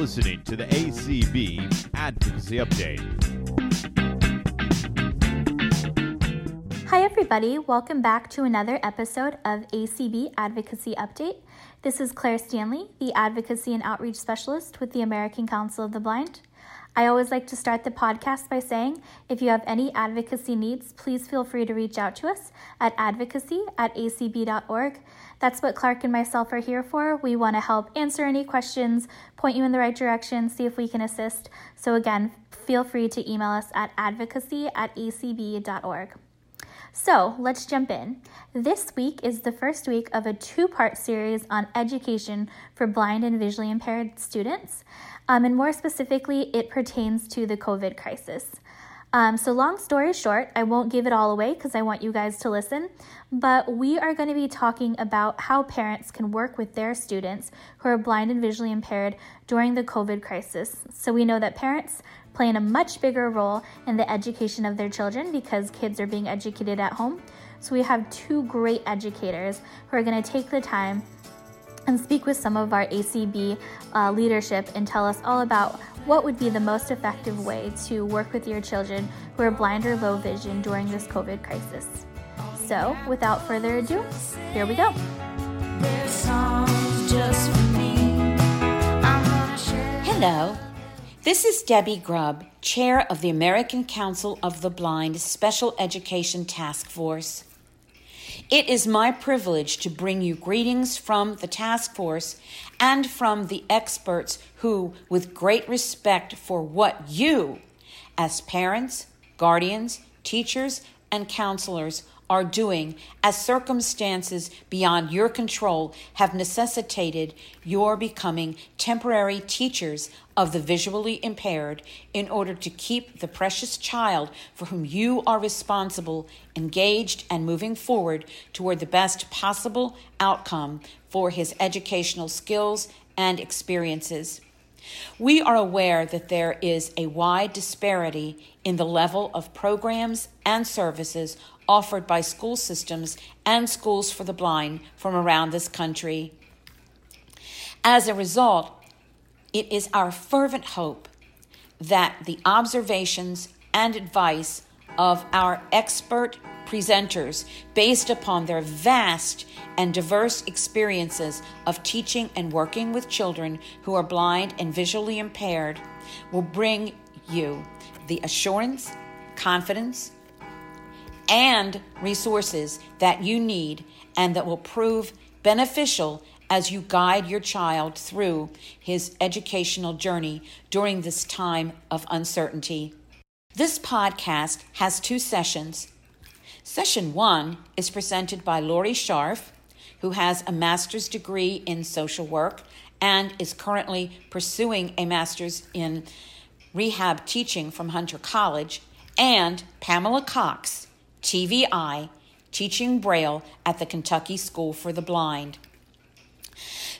listening to the ACB Advocacy Update. Hi, everybody. Welcome back to another episode of ACB Advocacy Update. This is Claire Stanley, the Advocacy and Outreach Specialist with the American Council of the Blind. I always like to start the podcast by saying if you have any advocacy needs, please feel free to reach out to us at advocacy at acb.org. That's what Clark and myself are here for. We want to help answer any questions, point you in the right direction, see if we can assist. So, again, feel free to email us at advocacy at acb.org. So let's jump in. This week is the first week of a two part series on education for blind and visually impaired students. Um, and more specifically, it pertains to the COVID crisis. Um, so, long story short, I won't give it all away because I want you guys to listen, but we are going to be talking about how parents can work with their students who are blind and visually impaired during the COVID crisis. So, we know that parents play a much bigger role in the education of their children because kids are being educated at home. So, we have two great educators who are going to take the time and speak with some of our ACB uh, leadership and tell us all about what would be the most effective way to work with your children who are blind or low vision during this COVID crisis. So, without further ado, here we go. Hello. This is Debbie Grubb, Chair of the American Council of the Blind Special Education Task Force. It is my privilege to bring you greetings from the task force and from the experts who, with great respect for what you, as parents, guardians, teachers, and counselors, are doing as circumstances beyond your control have necessitated your becoming temporary teachers of the visually impaired in order to keep the precious child for whom you are responsible engaged and moving forward toward the best possible outcome for his educational skills and experiences. We are aware that there is a wide disparity in the level of programs and services offered by school systems and schools for the blind from around this country. As a result, it is our fervent hope that the observations and advice of our expert presenters, based upon their vast and diverse experiences of teaching and working with children who are blind and visually impaired, will bring you the assurance, confidence, and resources that you need and that will prove beneficial as you guide your child through his educational journey during this time of uncertainty. This podcast has two sessions. Session one is presented by Lori Scharf, who has a master's degree in social work and is currently pursuing a master's in rehab teaching from Hunter College, and Pamela Cox, TVI, teaching Braille at the Kentucky School for the Blind.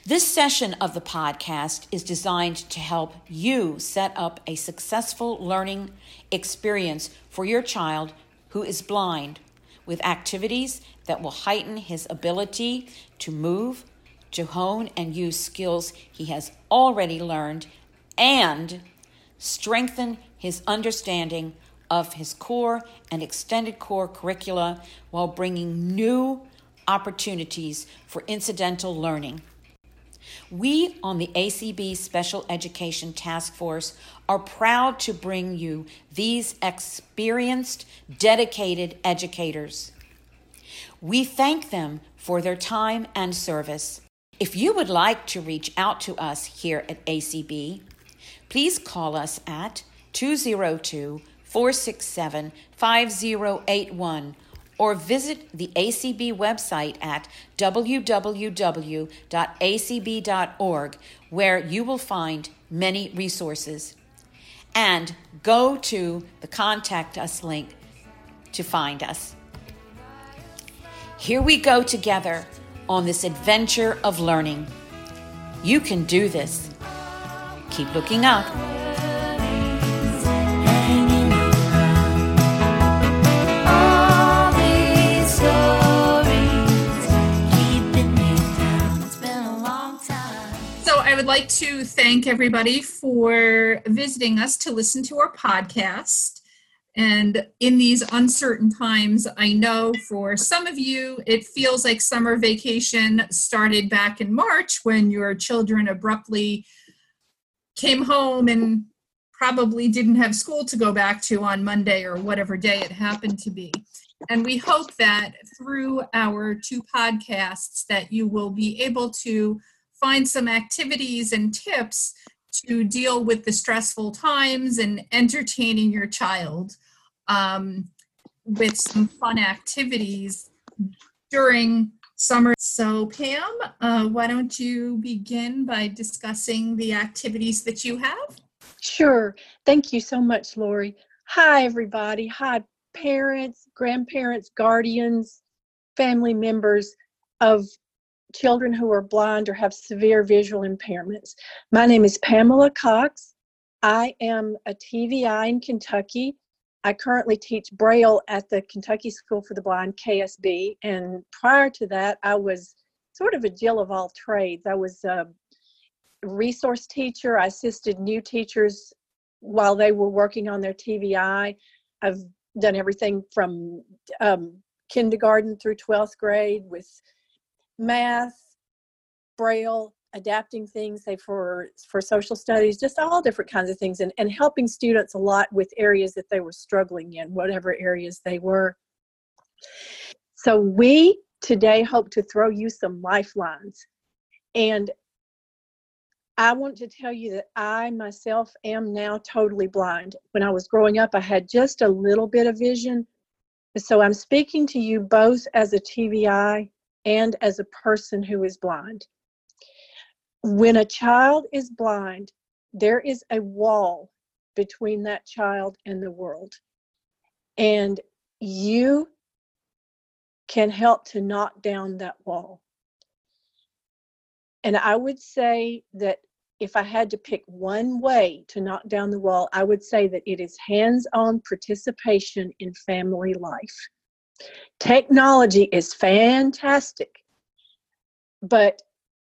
This session of the podcast is designed to help you set up a successful learning experience for your child who is blind with activities that will heighten his ability to move, to hone and use skills he has already learned, and strengthen his understanding of his core and extended core curricula while bringing new opportunities for incidental learning. We on the ACB Special Education Task Force are proud to bring you these experienced, dedicated educators. We thank them for their time and service. If you would like to reach out to us here at ACB, please call us at 202 467 5081 or visit the ACB website at www.acb.org, where you will find many resources. And go to the Contact Us link to find us. Here we go together on this adventure of learning. You can do this. Keep looking up. Would like to thank everybody for visiting us to listen to our podcast. And in these uncertain times, I know for some of you, it feels like summer vacation started back in March when your children abruptly came home and probably didn't have school to go back to on Monday or whatever day it happened to be. And we hope that through our two podcasts that you will be able to find some activities and tips to deal with the stressful times and entertaining your child um, with some fun activities during summer. So, Pam, uh, why don't you begin by discussing the activities that you have? Sure. Thank you so much, Lori. Hi, everybody. Hi, parents, grandparents, guardians, family members of children who are blind or have severe visual impairments. My name is Pamela Cox. I am a TVI in Kentucky. I currently teach Braille at the Kentucky School for the Blind, KSB. And prior to that, I was sort of a Jill of all trades. I was a resource teacher. I assisted new teachers while they were working on their TVI. I've done everything from um, kindergarten through 12th grade with math, braille, adapting things say for for social studies just all different kinds of things and, and helping students a lot with areas that they were struggling in whatever areas they were. So we today hope to throw you some lifelines and i want to tell you that i myself am now totally blind. When i was growing up i had just a little bit of vision so i'm speaking to you both as a tvi and as a person who is blind. When a child is blind, there is a wall between that child and the world. And you can help to knock down that wall. And I would say that if I had to pick one way to knock down the wall, I would say that it is hands on participation in family life. Technology is fantastic, but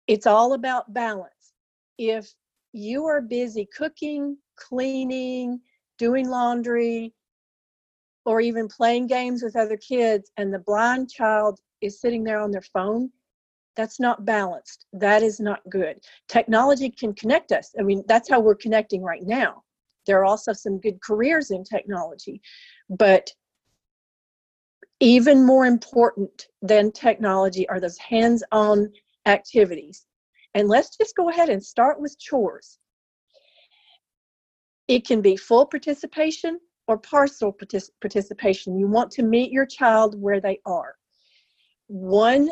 it's all about balance. If you are busy cooking, cleaning, doing laundry, or even playing games with other kids, and the blind child is sitting there on their phone, that's not balanced. That is not good. Technology can connect us. I mean, that's how we're connecting right now. There are also some good careers in technology, but even more important than technology are those hands on activities. And let's just go ahead and start with chores. It can be full participation or partial partic- participation. You want to meet your child where they are. One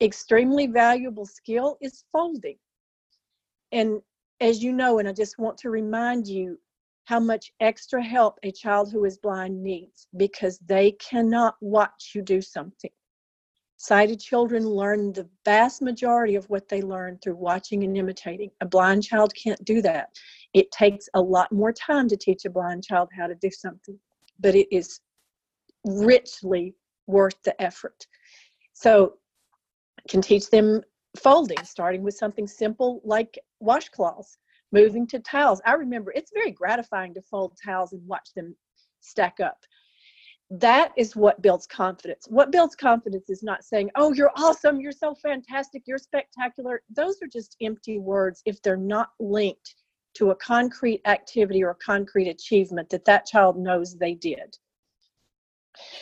extremely valuable skill is folding. And as you know, and I just want to remind you, how much extra help a child who is blind needs because they cannot watch you do something. Sighted children learn the vast majority of what they learn through watching and imitating. A blind child can't do that. It takes a lot more time to teach a blind child how to do something, but it is richly worth the effort. So, can teach them folding, starting with something simple like washcloths moving to towels. I remember it's very gratifying to fold towels and watch them stack up. That is what builds confidence. What builds confidence is not saying, oh, you're awesome, you're so fantastic, you're spectacular. Those are just empty words if they're not linked to a concrete activity or a concrete achievement that that child knows they did.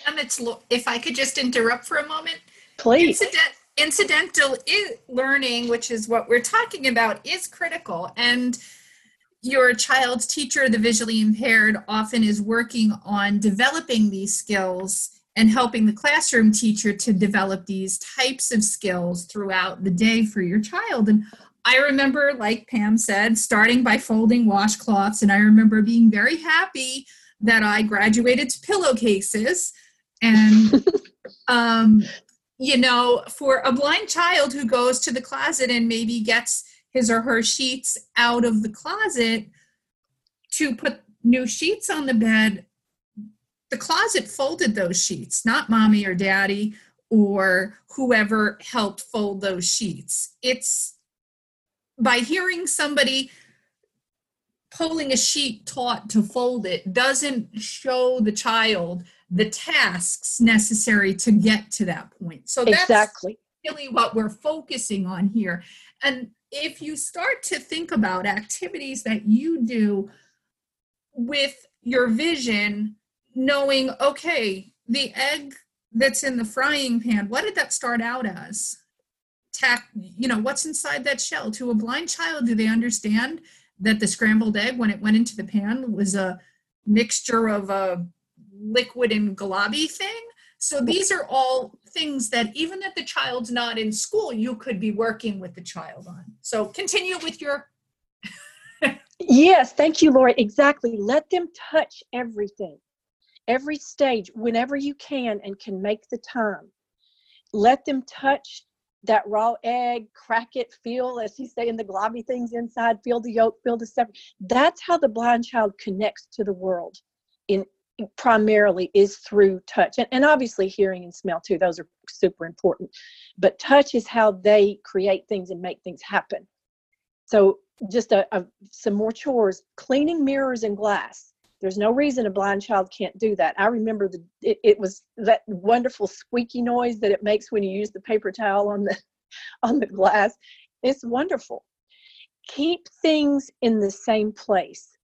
And it's, if I could just interrupt for a moment. Please. Incident, incidental learning, which is what we're talking about, is critical. And your child's teacher, the visually impaired, often is working on developing these skills and helping the classroom teacher to develop these types of skills throughout the day for your child. And I remember, like Pam said, starting by folding washcloths, and I remember being very happy that I graduated to pillowcases. And um, you know, for a blind child who goes to the closet and maybe gets his or her sheets out of the closet to put new sheets on the bed, the closet folded those sheets, not mommy or daddy or whoever helped fold those sheets. It's by hearing somebody pulling a sheet taut to fold it doesn't show the child the tasks necessary to get to that point. So that's exactly really what we're focusing on here. And if you start to think about activities that you do with your vision, knowing, okay, the egg that's in the frying pan, what did that start out as? Tack, you know, what's inside that shell? To a blind child, do they understand that the scrambled egg, when it went into the pan, was a mixture of a liquid and globby thing? So these are all things that even if the child's not in school, you could be working with the child on. So continue with your. yes, thank you, Laura. Exactly. Let them touch everything, every stage, whenever you can and can make the time. Let them touch that raw egg, crack it, feel, as you say, in the globby things inside, feel the yolk, feel the stuff. That's how the blind child connects to the world in primarily is through touch. And, and obviously hearing and smell too those are super important. But touch is how they create things and make things happen. So just a, a, some more chores cleaning mirrors and glass there's no reason a blind child can't do that i remember the it, it was that wonderful squeaky noise that it makes when you use the paper towel on the on the glass it's wonderful keep things in the same place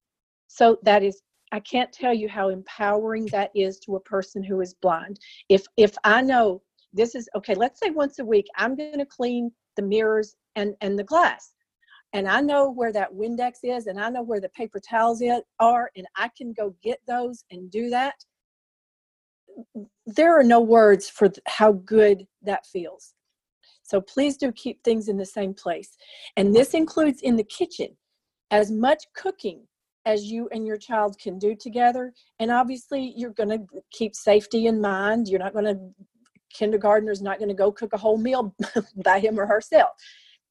so that is I can't tell you how empowering that is to a person who is blind. If if I know this is okay, let's say once a week I'm going to clean the mirrors and and the glass. And I know where that Windex is and I know where the paper towels are and I can go get those and do that. There are no words for how good that feels. So please do keep things in the same place. And this includes in the kitchen. As much cooking as you and your child can do together. And obviously, you're going to keep safety in mind. You're not going to, kindergartner's not going to go cook a whole meal by him or herself.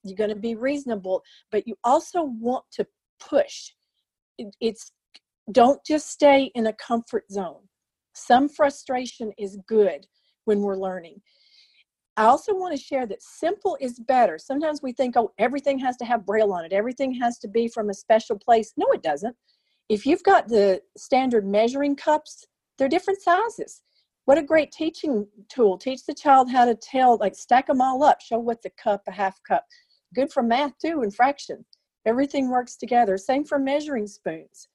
You're going to be reasonable, but you also want to push. It's don't just stay in a comfort zone. Some frustration is good when we're learning. I also want to share that simple is better. Sometimes we think, oh, everything has to have braille on it, everything has to be from a special place. No, it doesn't. If you've got the standard measuring cups, they're different sizes. What a great teaching tool. Teach the child how to tell, like stack them all up, show what's a cup, a half cup. Good for math too and fraction. Everything works together. Same for measuring spoons.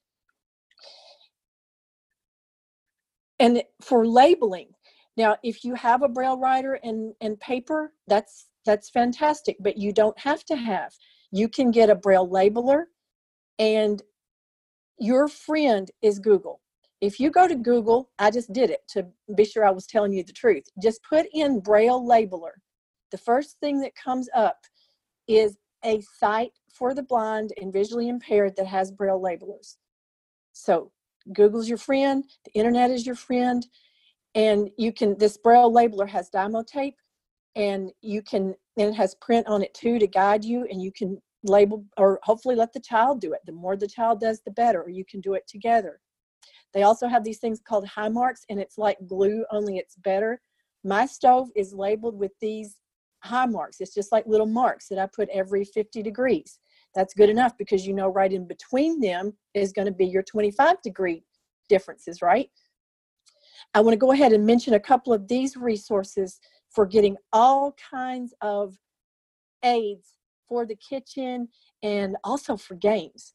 And for labeling, now, if you have a braille writer and, and paper, that's that's fantastic, but you don't have to have. You can get a braille labeler and your friend is Google. If you go to Google, I just did it to be sure I was telling you the truth. Just put in braille labeler. The first thing that comes up is a site for the blind and visually impaired that has braille labelers. So Google's your friend, the internet is your friend, and you can this braille labeler has dymo tape and you can and it has print on it too to guide you and you can label or hopefully let the child do it. The more the child does the better or you can do it together. They also have these things called Hi-Marks and it's like glue only it's better. My stove is labeled with these Hi-Marks it's just like little marks that i put every 50 degrees. That's good enough because you know right in between them is going to be your 25 degree differences right? I want to go ahead and mention a couple of these resources for getting all kinds of aids for the kitchen and also for games.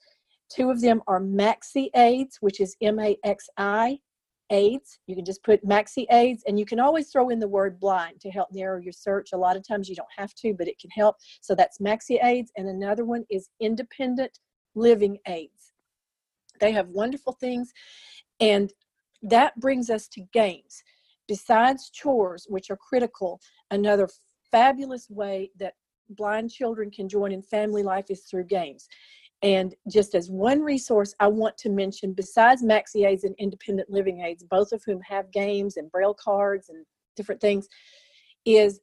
Two of them are Maxi Aids, which is M A X I aids. You can just put Maxi aids and you can always throw in the word blind to help narrow your search. A lot of times you don't have to, but it can help. So that's Maxi aids. And another one is Independent Living Aids. They have wonderful things. And that brings us to games. Besides chores, which are critical, another fabulous way that blind children can join in family life is through games. And just as one resource, I want to mention, besides Maxi Aids and Independent Living Aids, both of whom have games and braille cards and different things, is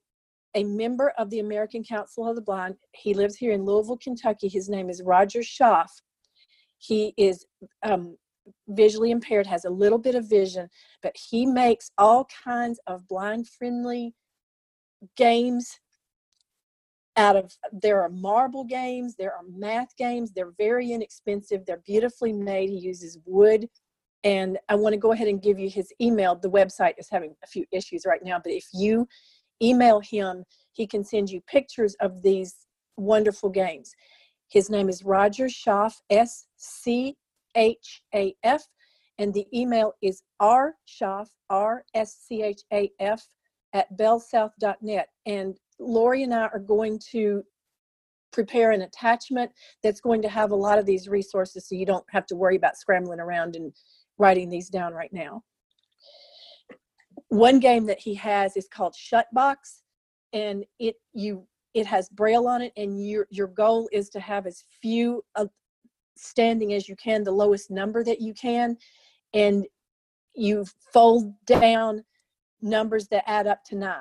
a member of the American Council of the Blind. He lives here in Louisville, Kentucky. His name is Roger Schaff. He is um, visually impaired, has a little bit of vision, but he makes all kinds of blind friendly games out of there are marble games there are math games they're very inexpensive they're beautifully made he uses wood and i want to go ahead and give you his email the website is having a few issues right now but if you email him he can send you pictures of these wonderful games. His name is roger schaff s c h a f and the email is r schaaf r s c h a f at bellsouth.net and Lori and I are going to prepare an attachment that's going to have a lot of these resources so you don't have to worry about scrambling around and writing these down right now. One game that he has is called Shutbox and it you it has braille on it and your your goal is to have as few standing as you can the lowest number that you can and you fold down numbers that add up to 9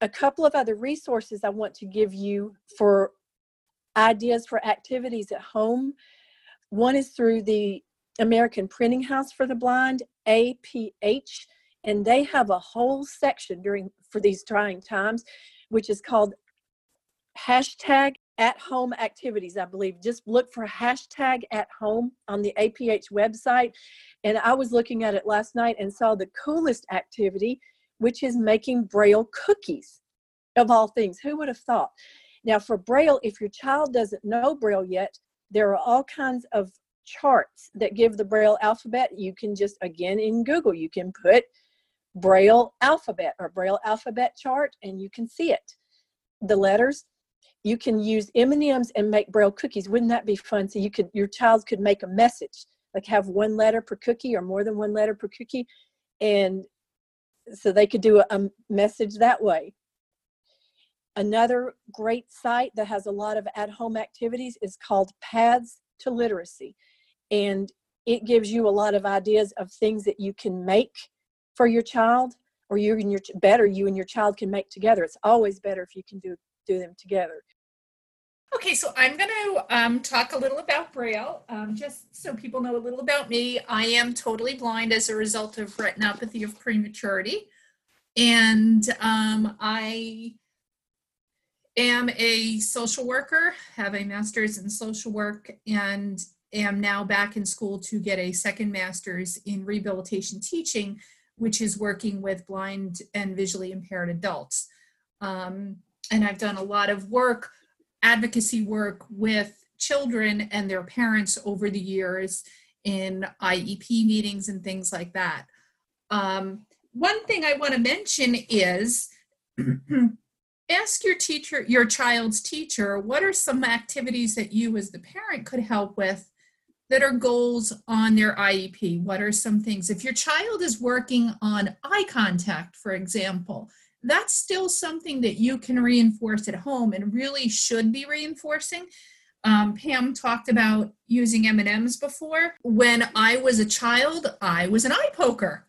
a couple of other resources I want to give you for ideas for activities at home. One is through the American Printing House for the Blind, APH, and they have a whole section during for these trying times, which is called hashtag at home activities, I believe. Just look for hashtag at home on the APH website. And I was looking at it last night and saw the coolest activity which is making Braille cookies, of all things. Who would have thought? Now, for Braille, if your child doesn't know Braille yet, there are all kinds of charts that give the Braille alphabet. You can just, again, in Google, you can put Braille alphabet or Braille alphabet chart and you can see it. The letters, you can use M&Ms and make Braille cookies. Wouldn't that be fun? So you could, your child could make a message, like have one letter per cookie or more than one letter per cookie. And so they could do a, a message that way. Another great site that has a lot of at home activities is called Paths to Literacy. And it gives you a lot of ideas of things that you can make for your child or you and your better you and your child can make together it's always better if you can do do them together Okay, so I'm going to um, talk a little about Braille, um, just so people know a little about me. I am totally blind as a result of retinopathy of prematurity, and um, I am a social worker, have a master's in social work, and am now back in school to get a second master's in rehabilitation teaching, which is working with blind and visually impaired adults. Um, and I've done a lot of work advocacy work with children and their parents over the years in IEP meetings and things like that. Um, one thing I want to mention is ask your teacher, your child's teacher, what are some activities that you as the parent could help with that are goals on their IEP? What are some things? If your child is working on eye contact, for example, that's still something that you can reinforce at home and really should be reinforcing. Um, Pam talked about using M&Ms before. When I was a child, I was an eye poker.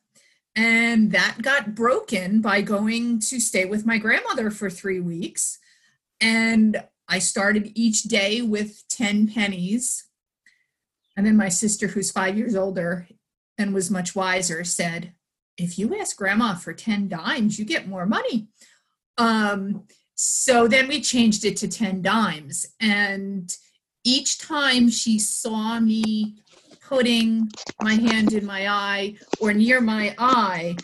And that got broken by going to stay with my grandmother for three weeks. And I started each day with 10 pennies. And then my sister, who's five years older and was much wiser, said, if you ask grandma for 10 dimes, you get more money. Um, so then we changed it to 10 dimes. And each time she saw me putting my hand in my eye or near my eye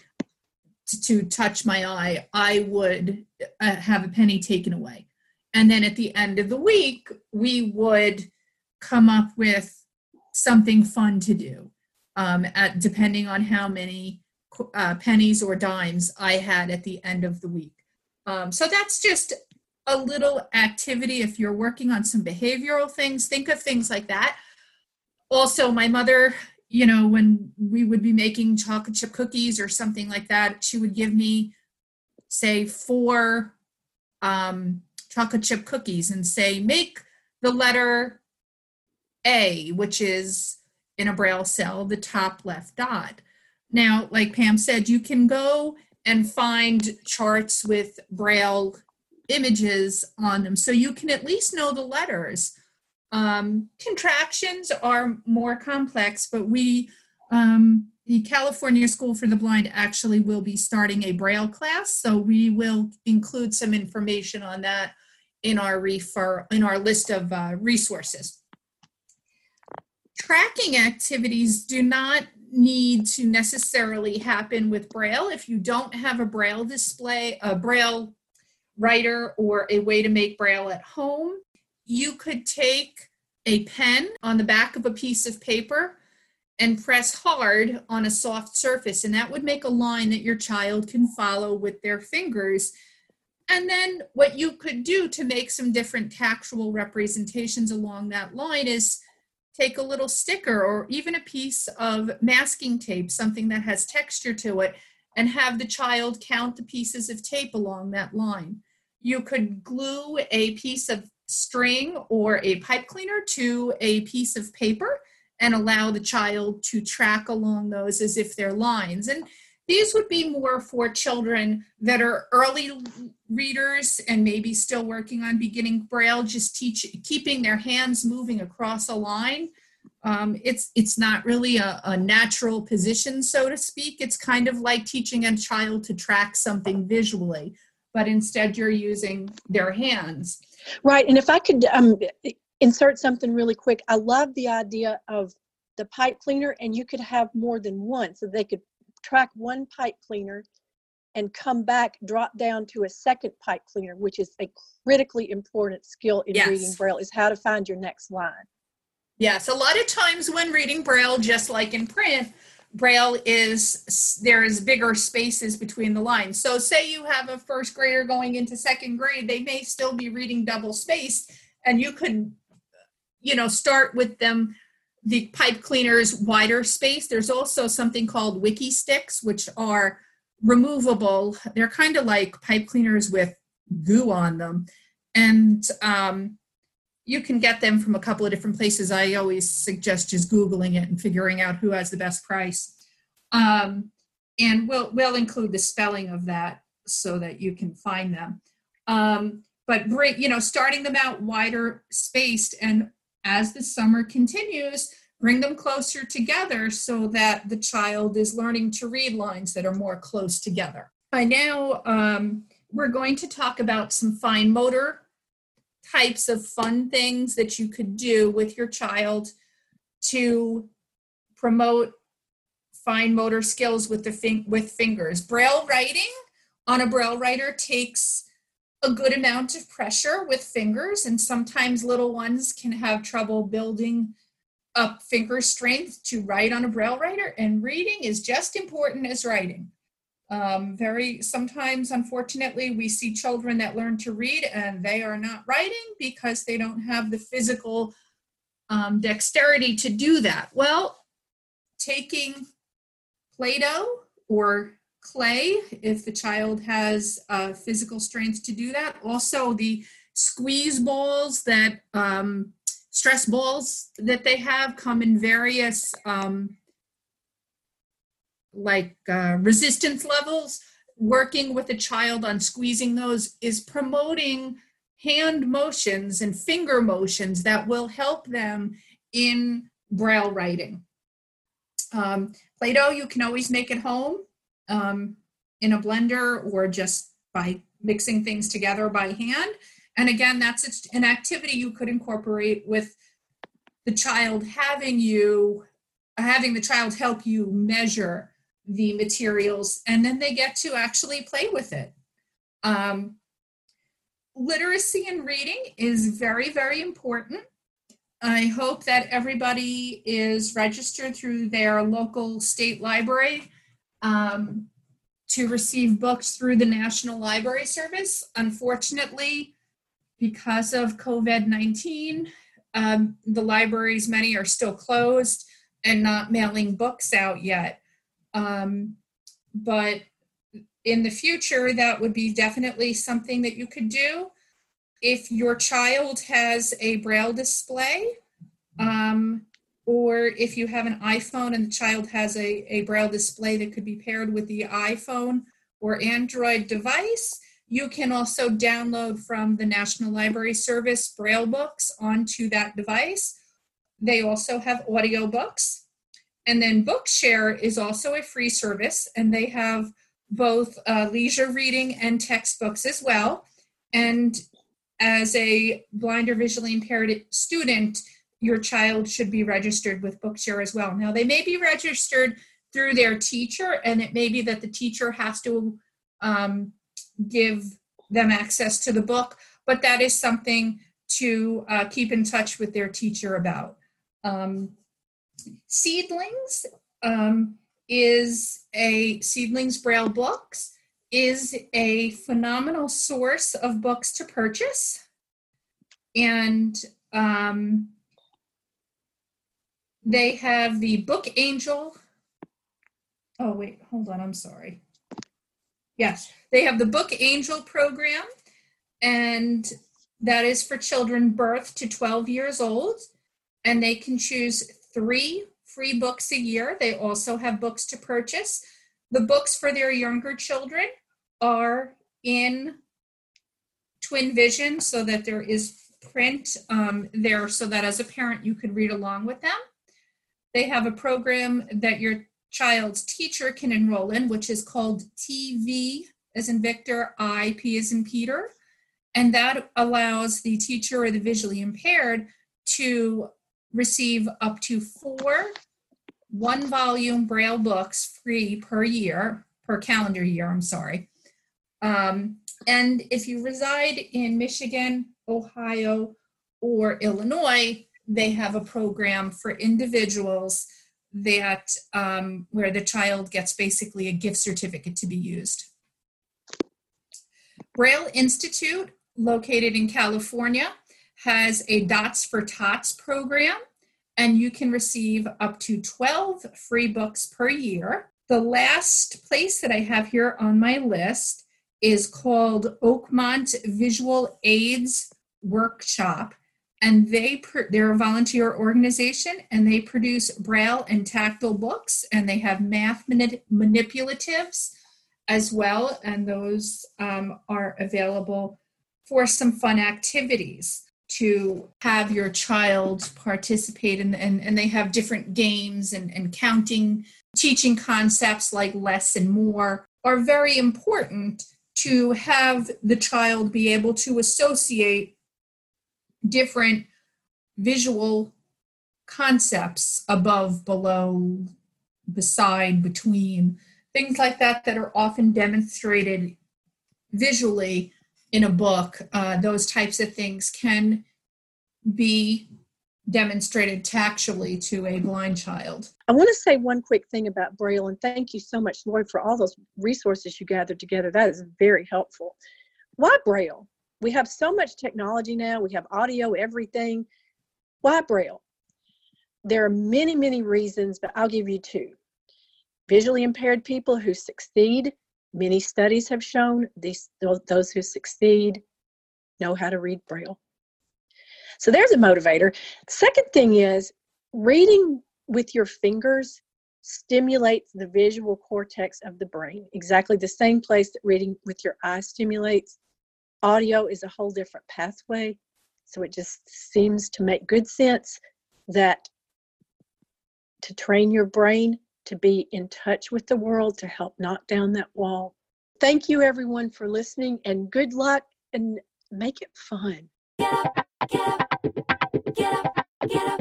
to, to touch my eye, I would uh, have a penny taken away. And then at the end of the week, we would come up with something fun to do, um, at, depending on how many uh, pennies or dimes I had at the end of the week. Um, so that's just a little activity. If you're working on some behavioral things, think of things like that. Also, my mother, you know, when we would be making chocolate chip cookies or something like that, she would give me, say, four um, chocolate chip cookies and say, make the letter A, which is in a braille cell, the top left dot. Now, like Pam said, you can go and find charts with Braille images on them so you can at least know the letters. Um, contractions are more complex, but we, um, the California School for the Blind actually will be starting a Braille class, so we will include some information on that in our refer in our list of uh, resources. Tracking activities do not need to necessarily happen with Braille. If you don't have a Braille display, a Braille writer, or a way to make Braille at home, you could take a pen on the back of a piece of paper and press hard on a soft surface, and that would make a line that your child can follow with their fingers. And then what you could do to make some different tactual representations along that line is take a little sticker or even a piece of masking tape, something that has texture to it, and have the child count the pieces of tape along that line. You could glue a piece of string or a pipe cleaner to a piece of paper and allow the child to track along those as if they're lines. And these would be more for children that are early readers and maybe still working on beginning braille, just teach keeping their hands moving across a line. Um, it's it's not really a, a natural position, so to speak. It's kind of like teaching a child to track something visually, but instead you're using their hands. Right, and if I could um, insert something really quick, I love the idea of the pipe cleaner, and you could have more than one, so they could track one pipe cleaner and come back, drop down to a second pipe cleaner, which is a critically important skill in Yes. reading Braille, is how to find your next line. Yes, a lot of times when reading Braille, just like in print, Braille is there is bigger spaces between the lines. So, say you have a first grader going into second grade, they may still be reading double spaced, and you could, you know, start with them the pipe cleaners wider space. There's also something called Wikki Stix, which are removable. They're kind of like pipe cleaners with goo on them, and um, you can get them from a couple of different places. I always suggest just Googling it and figuring out who has the best price. Um, and we'll, we'll include the spelling of that so that you can find them. Um, but bring, you know, starting them out wider spaced and as the summer continues, bring them closer together so that the child is learning to read lines that are more close together. By now, um, we're going to talk about some fine motor types of fun things that you could do with your child to promote fine motor skills with the fin- with fingers. Braille writing on a braille writer takes a good amount of pressure with fingers and sometimes little ones can have trouble building up finger strength to write on a braille writer and reading is just important as writing. Um, very sometimes, unfortunately, we see children that learn to read and they are not writing because they don't have the physical um, dexterity to do that. Well, taking Play Doh or clay, if the child has uh, physical strength to do that. Also, the squeeze balls that um, stress balls that they have come in various um, like uh, resistance levels, working with a child on squeezing those is promoting hand motions and finger motions that will help them in braille writing. Um, Play-Doh, you can always make at home um, in a blender or just by mixing things together by hand. And again, that's an activity you could incorporate with the child having you, having the child help you measure the materials, and then they get to actually play with it. Um, literacy and reading is very, very important. I hope that everybody is registered through their local state library um, to receive books through the National Library Service. Unfortunately, because of COVID 19, um, the libraries, many are still closed and not mailing books out yet. Um, but in the future, that would be definitely something that you could do. If your child has a braille display, um, or if you have an iPhone and the child has a, a braille display that could be paired with the iPhone or Android device, you can also download from the National Library Service braille books onto that device. They also have audio books. And then Bookshare is also a free service, and they have both uh, leisure reading and textbooks as well. And as a blind or visually impaired student, your child should be registered with Bookshare as well. Now, they may be registered through their teacher, and it may be that the teacher has to um, give them access to the book, but that is something to uh, keep in touch with their teacher about. Um, Seedlings um, is a Seedlings Braille Books is a phenomenal source of books to purchase, and um, they have the Book Angel. Oh wait, hold on. I'm sorry. Yes, they have the Book Angel program, and that is for children birth to 12 years old, and they can choose three free books a year. They also have books to purchase. The books for their younger children are in Twin Vision so that there is print um, there so that as a parent you could read along with them. They have a program that your child's teacher can enroll in, which is called TV as in Victor, I, P as in Peter. And that allows the teacher or the visually impaired to receive up to four one volume Braille books free per year, per calendar year, I'm sorry. Um, and if you reside in Michigan, Ohio, or Illinois, they have a program for individuals that um, where the child gets basically a gift certificate to be used. Braille Institute, located in California, has a Dots for Tots program, and you can receive up to 12 free books per year. The last place that I have here on my list is called Oakmont Visual Aids Workshop. And they they're a volunteer organization and they produce braille and tactile books and they have math manip- manipulatives as well. And those um, are available for some fun activities to have your child participate in and, and they have different games and, and counting teaching concepts like less and more are very important to have the child be able to associate different visual concepts above, below, beside, between, things like that that are often demonstrated visually in a book. Uh, those types of things can be demonstrated tactually to a blind child. I want to say one quick thing about Braille, and thank you so much, Lloyd, for all those resources you gathered together. That is very helpful. Why Braille? We have so much technology now, we have audio, everything. Why Braille? There are many, many reasons, but I'll give you two. Visually impaired people who succeed, many studies have shown these, those who succeed know how to read Braille. So there's a motivator. Second thing is reading with your fingers stimulates the visual cortex of the brain, exactly the same place that reading with your eyes stimulates. Audio is a whole different pathway. So it just seems to make good sense that to train your brain to be in touch with the world to help knock down that wall. Thank you, everyone, for listening, and good luck and make it fun. Get up, get up. Get up,